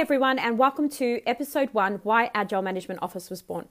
everyone, and welcome to episode one Why Agile Management Office was born.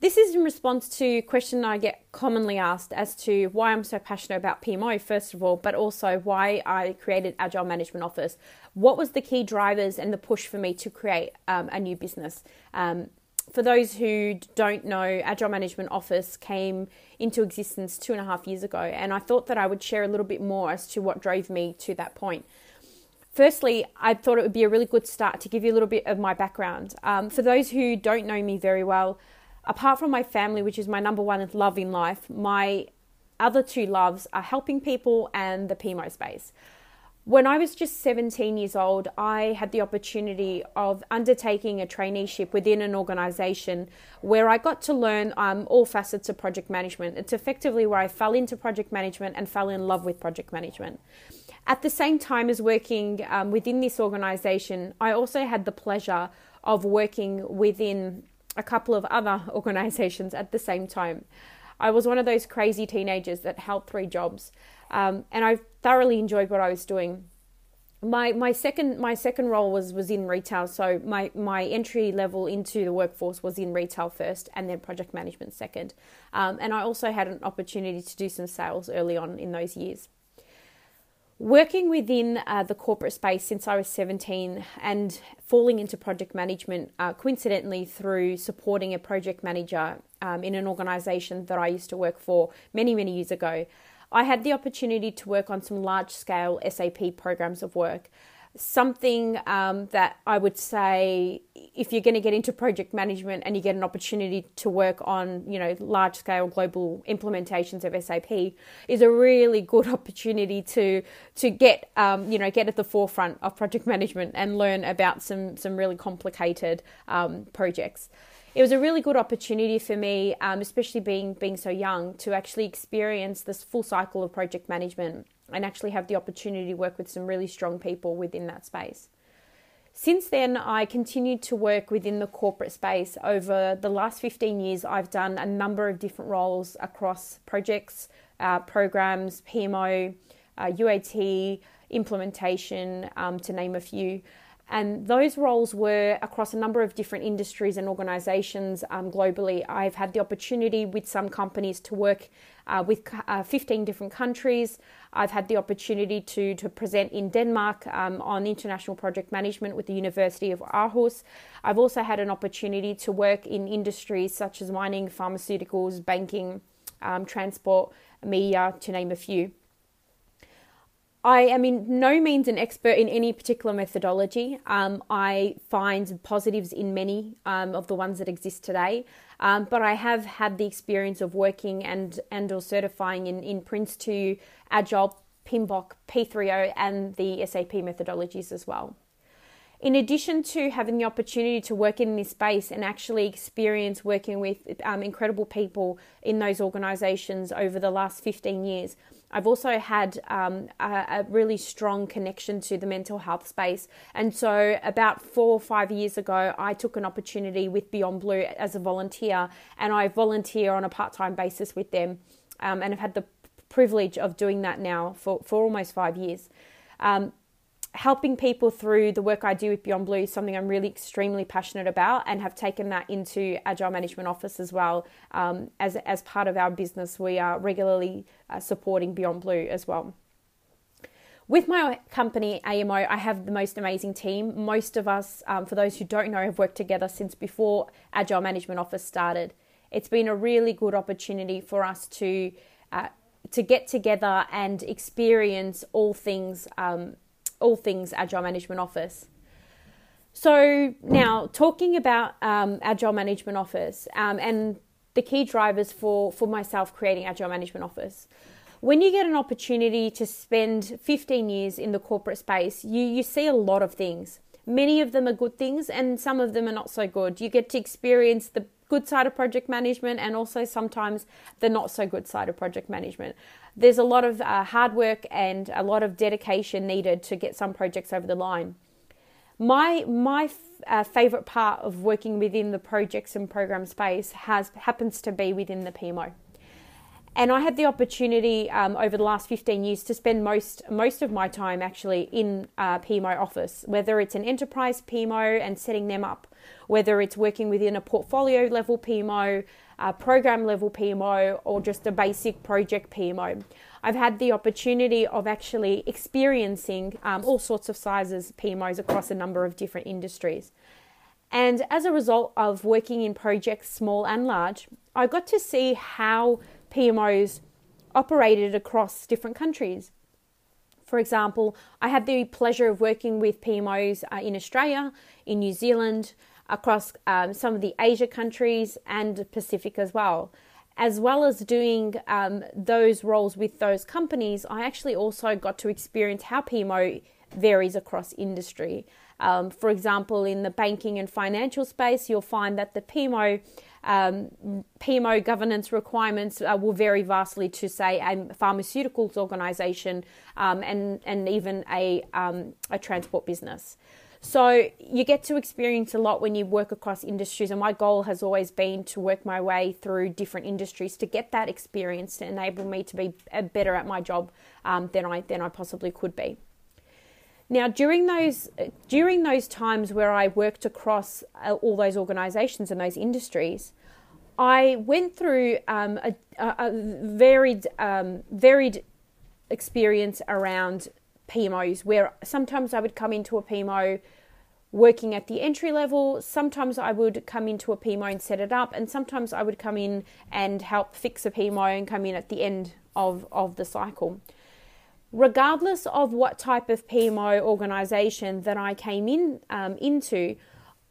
This is in response to a question I get commonly asked as to why I'm so passionate about PMO, first of all, but also why I created Agile Management Office. What was the key drivers and the push for me to create um, a new business? Um, for those who don't know, Agile Management Office came into existence two and a half years ago, and I thought that I would share a little bit more as to what drove me to that point. Firstly, I thought it would be a really good start to give you a little bit of my background. Um, for those who don't know me very well, apart from my family, which is my number one love in life, my other two loves are helping people and the PMO space. When I was just 17 years old, I had the opportunity of undertaking a traineeship within an organization where I got to learn um, all facets of project management. It's effectively where I fell into project management and fell in love with project management. At the same time as working um, within this organization, I also had the pleasure of working within a couple of other organizations at the same time. I was one of those crazy teenagers that held three jobs, um, and I thoroughly enjoyed what I was doing. My my second my second role was was in retail, so my my entry level into the workforce was in retail first, and then project management second. Um, and I also had an opportunity to do some sales early on in those years working within uh, the corporate space since I was 17 and falling into project management, uh, coincidentally, through supporting a project manager um, in an organization that I used to work for many, many years ago, I had the opportunity to work on some large scale SAP programs of work something um, that I would say if you're going to get into project management and you get an opportunity to work on you know large scale global implementations of SAP is a really good opportunity to to get um, you know get at the forefront of project management and learn about some some really complicated um, projects. It was a really good opportunity for me, um, especially being being so young, to actually experience this full cycle of project management and actually have the opportunity to work with some really strong people within that space. Since then, I continued to work within the corporate space. Over the last 15 years, I've done a number of different roles across projects, uh, programs, PMO, uh, UAT, implementation, um, to name a few. And those roles were across a number of different industries and organizations um, globally. I've had the opportunity with some companies to work uh, with uh, 15 different countries. I've had the opportunity to, to present in Denmark um, on international project management with the University of Aarhus. I've also had an opportunity to work in industries such as mining, pharmaceuticals, banking, um, transport, media, to name a few. I am in no means an expert in any particular methodology. Um, I find positives in many um, of the ones that exist today, um, but I have had the experience of working and and or certifying in, in Prince 2, Agile, PMBOK, P3O, and the SAP methodologies as well. In addition to having the opportunity to work in this space and actually experience working with um, incredible people in those organizations over the last 15 years, I've also had um, a, a, really strong connection to the mental health space. And so, about four or five years ago, I took an opportunity with Beyond Blue as a volunteer, and I volunteer on a part time basis with them. Um, and I've had the privilege of doing that now for, for almost five years. Um, helping people through the work I do with Beyond Blue is something I'm really extremely passionate about and have taken that into Agile Management Office as well. Um, as, as part of our business, we are regularly uh, supporting Beyond Blue as well. With my company AMO, I have the most amazing team. Most of us, um, for those who don't know, have worked together since before Agile Management Office started. It's been a really good opportunity for us to uh, to get together and experience all things um, all things Agile Management Office. So now talking about um, Agile Management Office um, and the key drivers for for myself creating Agile Management Office. When you get an opportunity to spend 15 years in the corporate space, you, you see a lot of things. Many of them are good things, and some of them are not so good. You get to experience the good side of project management and also sometimes the not so good side of project management. There's a lot of uh, hard work and a lot of dedication needed to get some projects over the line. My my f- uh, favorite part of working within the projects and program space has happens to be within the PMO. And I had the opportunity um, over the last 15 years to spend most most of my time actually in uh, PMO office, whether it's an enterprise PMO and setting them up, whether it's working within a portfolio level PMO, a program level PMO, or just a basic project PMO. I've had the opportunity of actually experiencing um, all sorts of sizes PMOs across a number of different industries. And as a result of working in projects small and large, I got to see how PMOs operated across different countries. For example, I had the pleasure of working with PMOs uh, in Australia, in New Zealand, across um, some of the Asia countries and Pacific as well. As well as doing um, those roles with those companies, I actually also got to experience how PMO varies across industry. Um, for example, in the banking and financial space, you'll find that the PMO um, PMO governance requirements uh, will vary vastly to, say, a pharmaceuticals organisation um, and, and even a, um, a transport business. So you get to experience a lot when you work across industries, and my goal has always been to work my way through different industries to get that experience to enable me to be uh, better at my job um, than I than I possibly could be. Now, during those during those times where I worked across uh, all those organisations and those industries, I went through um, a, a, varied um, varied experience around PMOs, where sometimes I would come into a PMO working at the entry level. Sometimes I would come into a PMO and set it up, and sometimes I would come in and help fix a PMO and come in at the end of, of the cycle regardless of what type of PMO organization that I came in um, into,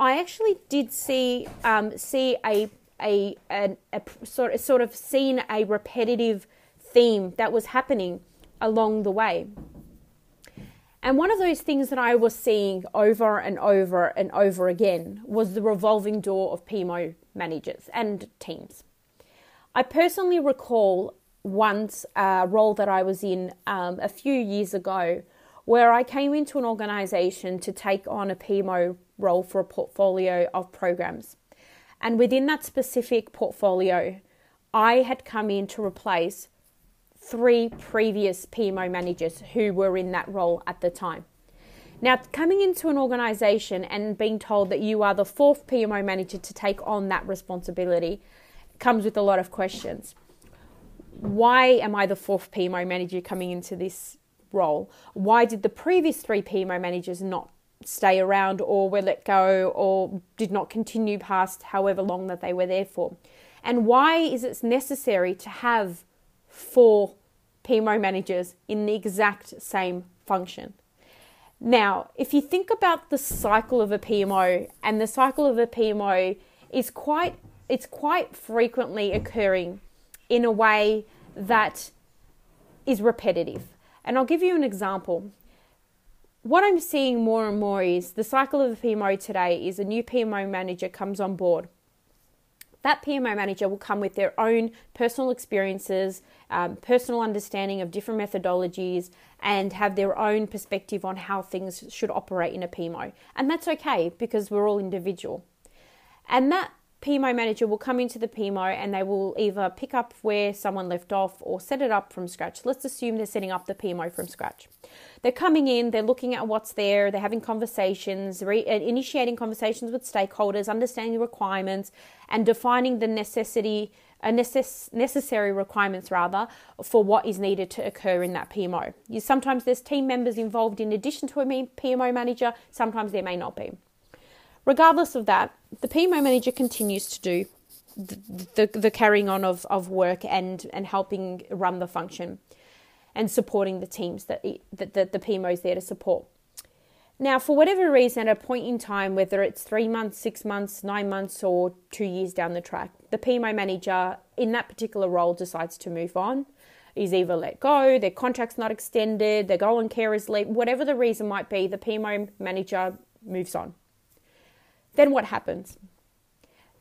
I actually did see um, see a a, a, a sort sort of seen a repetitive theme that was happening along the way. And one of those things that I was seeing over and over and over again was the revolving door of PMO managers and teams. I personally recall once a role that I was in um, a few years ago where I came into an organization to take on a PMO role for a portfolio of programs. And within that specific portfolio, I had come in to replace three previous PMO managers who were in that role at the time. Now, coming into an organization and being told that you are the fourth PMO manager to take on that responsibility comes with a lot of questions why am I the fourth PMO manager coming into this role? Why did the previous three PMO managers not stay around or were let go or did not continue past however long that they were there for? And why is it necessary to have four PMO managers in the exact same function? Now, if you think about the cycle of a PMO, and the cycle of a PMO is quite it's quite frequently occurring in a way that is repetitive. And I'll give you an example. What I'm seeing more and more is the cycle of the PMO today is a new PMO manager comes on board. That PMO manager will come with their own personal experiences, um, personal understanding of different methodologies, and have their own perspective on how things should operate in a PMO. And that's okay because we're all individual. And that PMO manager will come into the PMO and they will either pick up where someone left off or set it up from scratch. Let's assume they're setting up the PMO from scratch. They're coming in, they're looking at what's there, they're having conversations, re- uh, initiating conversations with stakeholders, understanding the requirements, and defining the necessity. Uh, necess- necessary requirements rather for what is needed to occur in that PMO. You, sometimes there's team members involved in addition to a PMO manager, sometimes there may not be. Regardless of that, the PMO manager continues to do the, the, the carrying on of, of work and, and helping run the function and supporting the teams that, that, that the PMO is there to support. Now, for whatever reason, at a point in time, whether it's three months, six months, nine months, or two years down the track, the PMO manager in that particular role decides to move on, is either let go, their contract's not extended, they go on carer's leave, whatever the reason might be, the PMO manager moves on then what happens?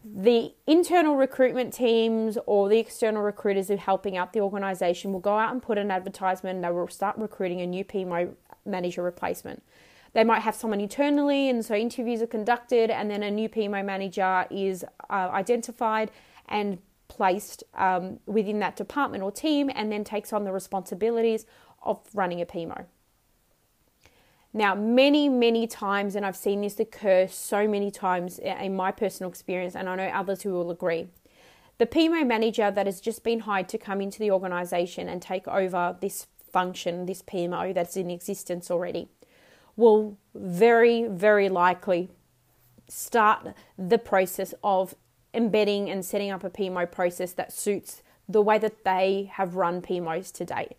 The internal recruitment teams or the external recruiters who are helping out the organisation will go out and put an advertisement and they will start recruiting a new PMO manager replacement. They might have someone internally, and so interviews are conducted, and then a new PMO manager is uh, identified, and placed um, within that department or team and then takes on the responsibilities of running a PMO. Now, many, many times, and I've seen this occur so many times in my personal experience, and I know others who will agree. The PMO manager that has just been hired to come into the organization and take over this function, this PMO that's in existence already, will very, very likely start the process of embedding and setting up a PMO process that suits the way that they have run PMOs to date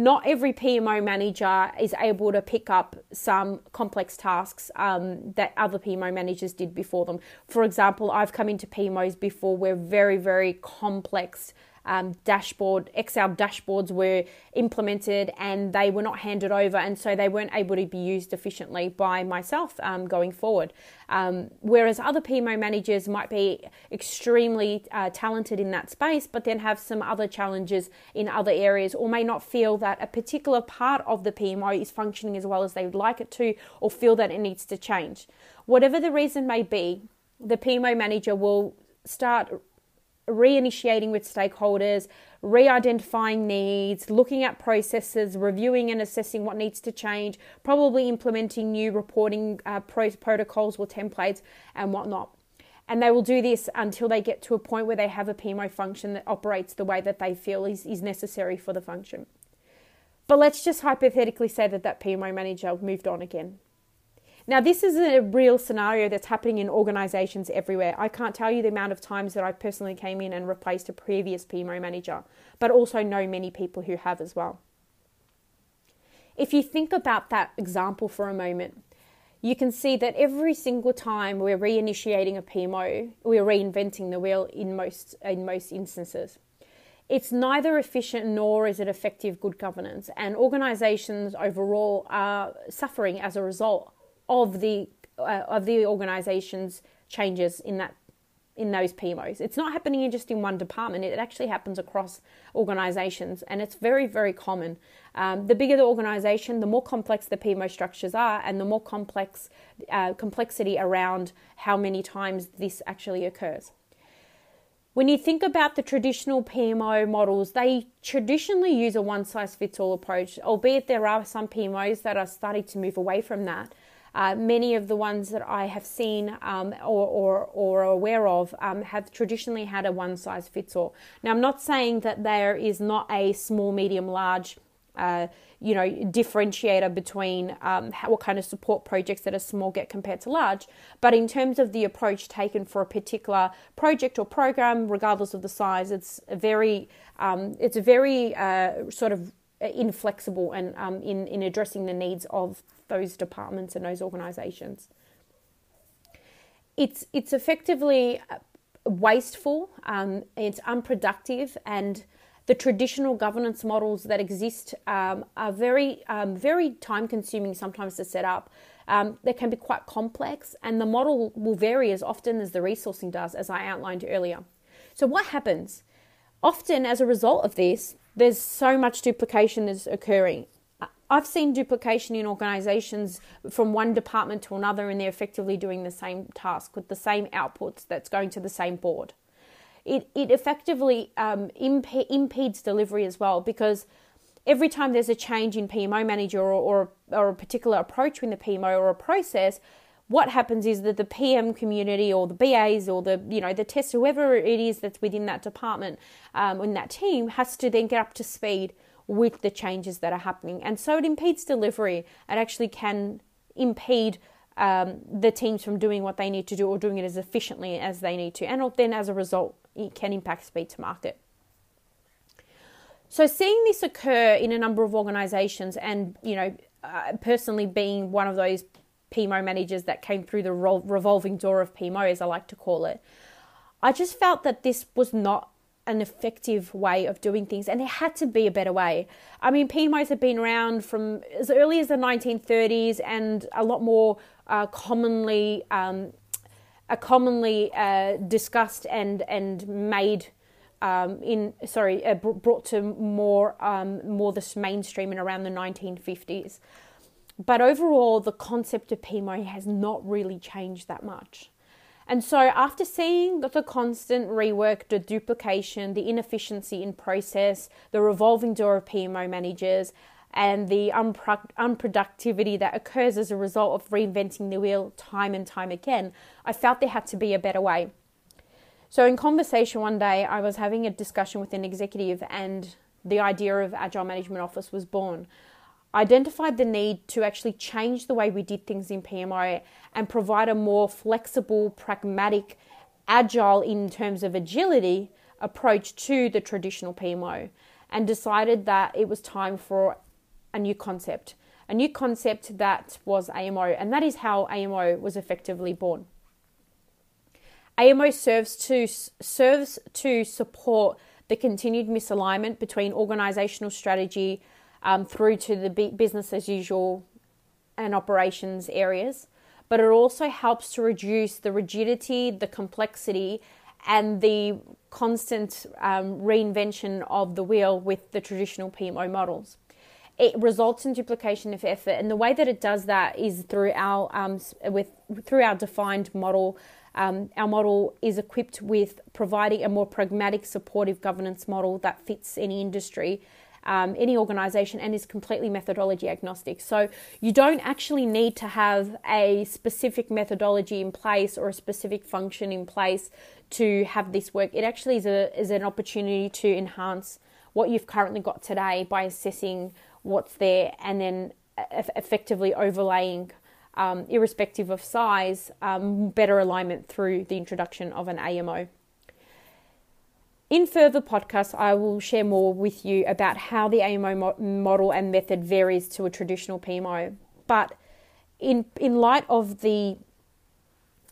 not every PMO manager is able to pick up some complex tasks um, that other PMO managers did before them. For example, I've come into PMOs before where very, very complex um, dashboard, Excel dashboards were implemented and they were not handed over, and so they weren't able to be used efficiently by myself um, going forward. Um, whereas other PMO managers might be extremely uh, talented in that space, but then have some other challenges in other areas, or may not feel that a particular part of the PMO is functioning as well as they would like it to, or feel that it needs to change. Whatever the reason may be, the PMO manager will start reinitiating with stakeholders, re identifying needs, looking at processes, reviewing and assessing what needs to change, probably implementing new reporting uh, protocols or templates and whatnot. And they will do this until they get to a point where they have a PMO function that operates the way that they feel is, is necessary for the function. But let's just hypothetically say that that PMO manager moved on again. Now, this is a real scenario that's happening in organizations everywhere. I can't tell you the amount of times that I personally came in and replaced a previous PMO manager, but also know many people who have as well. If you think about that example for a moment, you can see that every single time we're reinitiating a PMO, we're reinventing the wheel in most in most instances. It's neither efficient nor is it effective good governance, and organizations overall are suffering as a result of the uh, of the organisation's changes in that in those PMOs. It's not happening just in one department. It actually happens across organisations, and it's very very common. Um, the bigger the organisation, the more complex the PMO structures are, and the more complex uh, complexity around how many times this actually occurs. When you think about the traditional PMO models, they traditionally use a one size fits all approach, albeit there are some PMOs that are starting to move away from that. Uh, many of the ones that I have seen um, or, or, or are aware of um, have traditionally had a one size fits all. Now, I'm not saying that there is not a small, medium, large. Uh, you know, differentiator between um, how, what kind of support projects that are small get compared to large. But in terms of the approach taken for a particular project or program, regardless of the size, it's a very, um, it's a very uh, sort of inflexible and um, in in addressing the needs of those departments and those organisations. It's it's effectively uh, wasteful. Um, it's unproductive, and the traditional governance models that exist um, are very um, very time consuming sometimes to set up. Um, they can be quite complex, and the model will vary as often as the resourcing does, as I outlined earlier. So, what happens? Often, as a result of this, there's so much duplication that's occurring. I've seen duplication in organizations from one department to another, and they're effectively doing the same task with the same outputs that's going to the same board. It, it effectively um, imp- impedes delivery as well because every time there's a change in PMO manager or, or, or a particular approach in the PMO or a process, what happens is that the PM community or the BAs or the you know the test whoever it is that's within that department um, in that team has to then get up to speed with the changes that are happening. And so it impedes delivery. It actually can impede um, the teams from doing what they need to do or doing it as efficiently as they need to. And then as a result, it can impact speed to market. So seeing this occur in a number of organizations and, you know, uh, personally being one of those PMO managers that came through the revolving door of PMO, as I like to call it, I just felt that this was not an effective way of doing things, and there had to be a better way. I mean, PMOs have been around from as early as the 1930s, and a lot more uh, commonly, um, are commonly uh, discussed and and made um, in sorry uh, brought to more um, more the mainstream in around the 1950s. But overall, the concept of PMO has not really changed that much. And so, after seeing the constant rework, the duplication, the inefficiency in process, the revolving door of PMO managers, and the unpro- unproductivity that occurs as a result of reinventing the wheel time and time again, I felt there had to be a better way. So, in conversation one day, I was having a discussion with an executive, and the idea of Agile Management Office was born. Identified the need to actually change the way we did things in PMO and provide a more flexible, pragmatic, agile in terms of agility approach to the traditional PMO, and decided that it was time for a new concept, a new concept that was AMO, and that is how AMO was effectively born. AMO serves to serves to support the continued misalignment between organizational strategy um, through to the business as usual and operations areas, but it also helps to reduce the rigidity, the complexity, and the constant um, reinvention of the wheel with the traditional PMO models. It results in duplication of effort and the way that it does that is through our um, with through our defined model. Um, our model is equipped with providing a more pragmatic supportive governance model that fits any industry um, any organization and is completely methodology agnostic. So you don't actually need to have a specific methodology in place or a specific function in place to have this work. It actually is, a, is an opportunity to enhance what you've currently got today by assessing what's there and then effectively overlaying, um, irrespective of size, um, better alignment through the introduction of an AMO. In further podcasts, I will share more with you about how the AMO mo- model and method varies to a traditional PMO. But in in light of the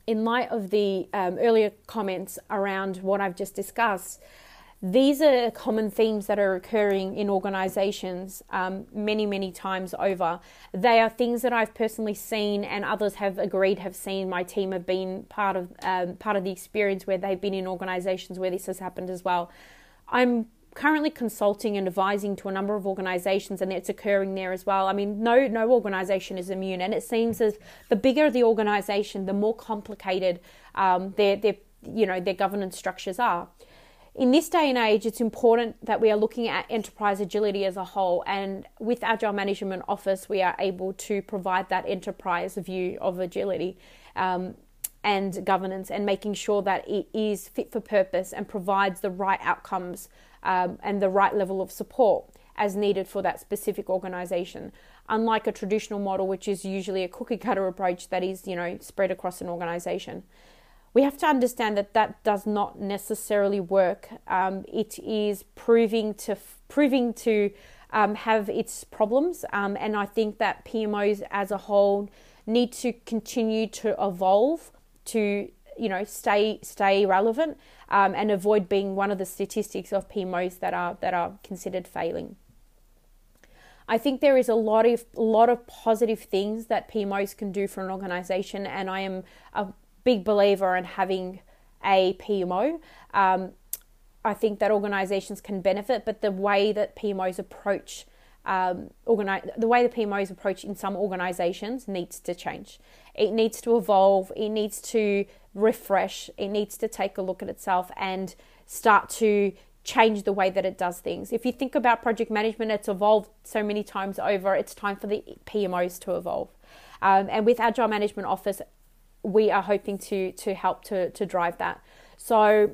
in light of the um, earlier comments around what I've just discussed, these are common themes that are occurring in organizations um, many, many times over. They are things that I've personally seen and others have agreed have seen. My team have been part of um, part of the experience where they've been in organizations where this has happened as well. I'm currently consulting and advising to a number of organizations and it's occurring there as well. I mean, no no organization is immune and it seems as the bigger the organization, the more complicated um, their their you know their governance structures are in this day and age, it's important that we are looking at enterprise agility as a whole. And with Agile Management Office, we are able to provide that enterprise view of agility um, and governance and making sure that it is fit for purpose and provides the right outcomes um, and the right level of support as needed for that specific organization. Unlike a traditional model, which is usually a cookie cutter approach that is, you know, spread across an organization we have to understand that that does not necessarily work. Um, it is proving to proving to um, have its problems, um, and I think that PMOs as a whole need to continue to evolve to you know stay stay relevant um, and avoid being one of the statistics of PMOs that are that are considered failing. I think there is a lot of lot of positive things that PMOs can do for an organization, and I am a big believer in having a PMO. Um, I think that organisations can benefit, but the way that PMOs approach um, organi- the way the PMOs approach in some organisations needs to change. It needs to evolve. It needs to refresh. It needs to take a look at itself and start to change the way that it does things. If you think about project management, it's evolved so many times over. It's time for the PMOs to evolve. Um, and with Agile Management Office, we are hoping to to help to to drive that. So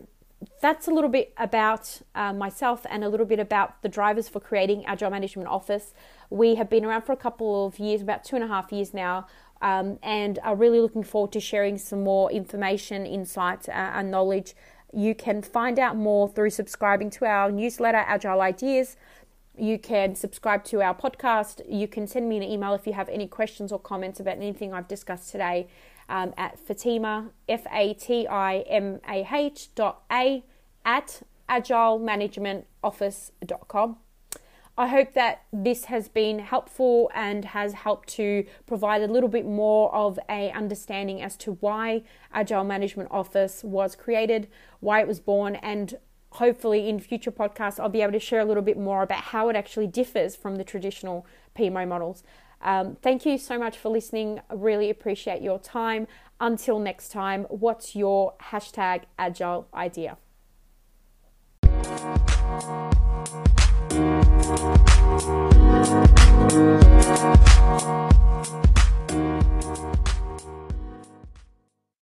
that's a little bit about uh, myself and a little bit about the drivers for creating Agile Management Office. We have been around for a couple of years, about two and a half years now, um, and are really looking forward to sharing some more information, insights, uh, and knowledge. You can find out more through subscribing to our newsletter, Agile Ideas. You can subscribe to our podcast. You can send me an email if you have any questions or comments about anything I've discussed today um, at Fatimah, F A T I M A H dot A at agilemanagementoffice.com. I hope that this has been helpful and has helped to provide a little bit more of a understanding as to why Agile Management Office was created, why it was born, and hopefully in future podcasts I'll be able to share a little bit more about how it actually differs from the traditional PMO models. Um, thank you so much for listening. I really appreciate your time. Until next time, what's your hashtag agile idea?